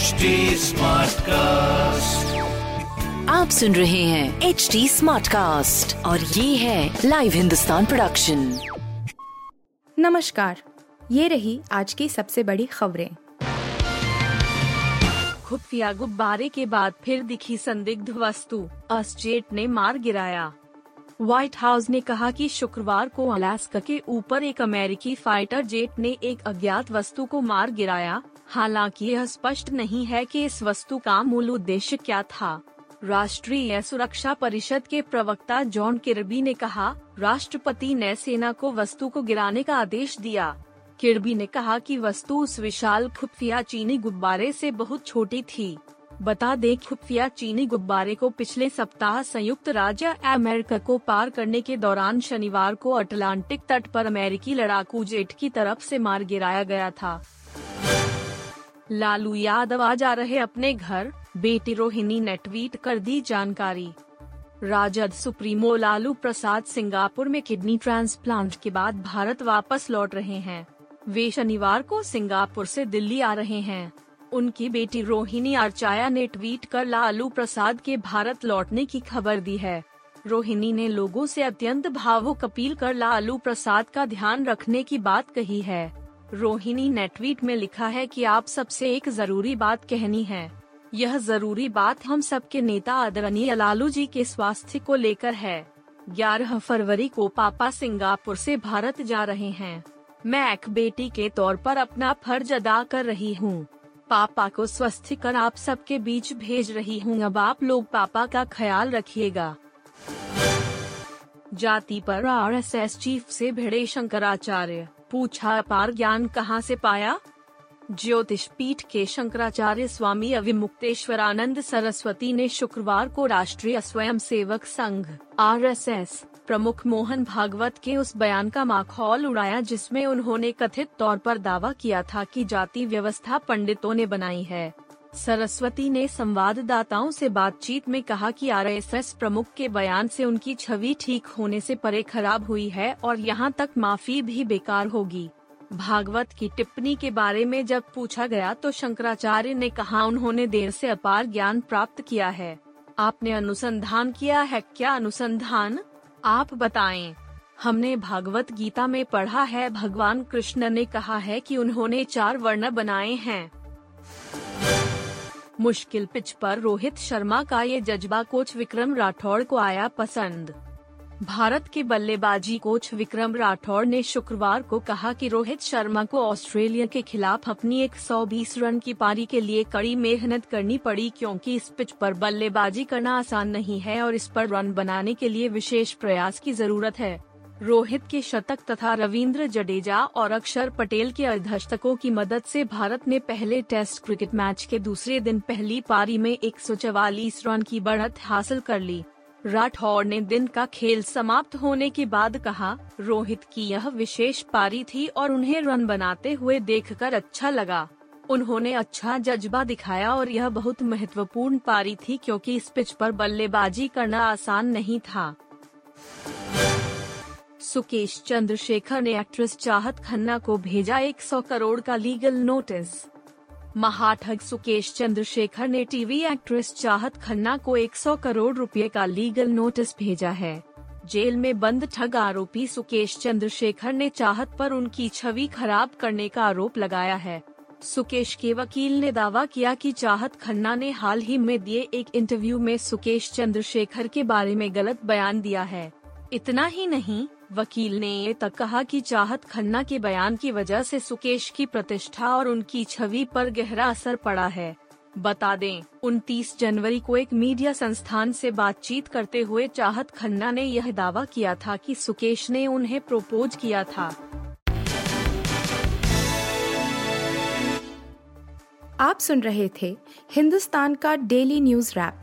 HD Smartcast. आप सुन रहे हैं एच डी स्मार्ट कास्ट और ये है लाइव हिंदुस्तान प्रोडक्शन नमस्कार ये रही आज की सबसे बड़ी खबरें। खुफिया गुब्बारे के बाद फिर दिखी संदिग्ध वस्तु अस्जेट ने मार गिराया। व्हाइट हाउस ने कहा कि शुक्रवार को अलास्का के ऊपर एक अमेरिकी फाइटर जेट ने एक अज्ञात वस्तु को मार गिराया। हालाँकि यह स्पष्ट नहीं है कि इस वस्तु का मूल उद्देश्य क्या था। राष्ट्रीय सुरक्षा परिषद के प्रवक्ता जॉन किरबी ने कहा, राष्ट्रपति ने सेना को वस्तु को गिराने का आदेश दिया। किरबी ने कहा कि वस्तु उस विशाल खुफिया चीनी गुब्बारे से बहुत छोटी थी। बता दें खुफिया चीनी गुब्बारे को पिछले सप्ताह संयुक्त राज्य अमेरिका को पार करने के दौरान शनिवार को अटलांटिक तट पर अमेरिकी लड़ाकू जेट की तरफ़ से मार गिराया गया था। लालू यादव आ रहे अपने घर। बेटी रोहिणी ने ट्वीट कर दी जानकारी। राजद सुप्रीमो लालू प्रसाद सिंगापुर में किडनी ट्रांसप्लांट के बाद भारत वापस लौट रहे हैं। वे शनिवार को सिंगापुर से दिल्ली आ रहे हैं। उनकी बेटी रोहिणी आर्चाया ने ट्वीट कर लालू प्रसाद के भारत लौटने की खबर दी है। रोहिणी ने लोगों से अत्यंत भावुक अपील कर लालू प्रसाद का ध्यान रखने की बात कही है। रोहिणी ने ट्वीट में लिखा है कि आप सबसे एक ज़रूरी बात कहनी है। यह ज़रूरी बात हम सबके नेता आदरणीय लालू जी के स्वास्थ्य को लेकर है। 11 फरवरी को पापा सिंगापुर से भारत जा रहे हैं। मैं एक बेटी के तौर पर अपना फ़र्ज़ अदा कर रही हूँ। पापा को स्वस्थ कर आप सबके बीच भेज रही हूँ। अब आप लोग पापा का ख्याल रखिएगा। जाति पर आरएसएस चीफ से भिड़े शंकराचार्य। पूछा अपार ज्ञान कहाँ से पाया? ज्योतिष पीठ के शंकराचार्य स्वामी अविमुक्तेश्वरानंद सरस्वती ने शुक्रवार को राष्ट्रीय स्वयंसेवक संघ, आरएसएस, प्रमुख मोहन भागवत के उस बयान का माखौल उड़ाया, जिसमें उन्होंने कथित तौर पर दावा किया था कि जाति व्यवस्था पंडितों ने बनाई है। सरस्वती ने संवाददाताओं से बातचीत में कहा कि आरएसएस प्रमुख के बयान से उनकी छवि ठीक होने से परे खराब हुई है और यहाँ तक माफ़ी भी बेकार होगी। भागवत की टिप्पणी के बारे में जब पूछा गया तो शंकराचार्य ने कहा, उन्होंने देर से अपार ज्ञान प्राप्त किया है। आपने अनुसंधान किया है क्या? अनुसंधान? आप बताएँ। हमने भागवत गीता में पढ़ा है। भगवान कृष्ण ने कहा है कि उन्होंने चार वर्ण बनाए हैं। मुश्किल पिच पर रोहित शर्मा का ये जज्बा कोच विक्रम राठौड़ को आया पसंद। भारत के बल्लेबाजी कोच विक्रम राठौड़ ने शुक्रवार को कहा कि रोहित शर्मा को ऑस्ट्रेलिया के खिलाफ अपनी 120 रन की पारी के लिए कड़ी मेहनत करनी पड़ी क्योंकि इस पिच पर बल्लेबाजी करना आसान नहीं है और इस पर रन बनाने के लिए विशेष प्रयास की ज़रूरत है। रोहित के शतक तथा रविंद्र जडेजा और अक्षर पटेल के अर्धशतकों की मदद से भारत ने पहले टेस्ट क्रिकेट मैच के दूसरे दिन पहली पारी में एक रन की बढ़त हासिल कर ली। राठौर ने दिन का खेल समाप्त होने के बाद कहा, रोहित की यह विशेष पारी थी और उन्हें रन बनाते हुए देखकर अच्छा लगा। उन्होंने अच्छा जज्बा दिखाया और यह बहुत महत्वपूर्ण पारी थी क्योंकि इस पिच पर बल्लेबाजी करना आसान नहीं था। सुकेश चंद्रशेखर ने एक्ट्रेस चाहत खन्ना को भेजा 100 करोड़ का लीगल नोटिस। महाठग सुकेश चंद्रशेखर ने टीवी एक्ट्रेस चाहत खन्ना को 100 करोड़ रुपए का लीगल नोटिस भेजा है। जेल में बंद ठग आरोपी सुकेश चंद्रशेखर ने चाहत पर उनकी छवि खराब करने का आरोप लगाया है। सुकेश के वकील ने दावा किया कि चाहत खन्ना ने हाल ही में दिए एक इंटरव्यू में सुकेश चंद्रशेखर के बारे में गलत बयान दिया है। इतना ही नहीं, वकील ने ये तक कहा कि चाहत खन्ना के बयान की वजह से सुकेश की प्रतिष्ठा और उनकी छवि पर गहरा असर पड़ा है। बता दें 29 जनवरी को एक मीडिया संस्थान से बातचीत करते हुए चाहत खन्ना ने यह दावा किया था कि सुकेश ने उन्हें प्रोपोज किया था। आप सुन रहे थे हिंदुस्तान का डेली न्यूज़ रैप।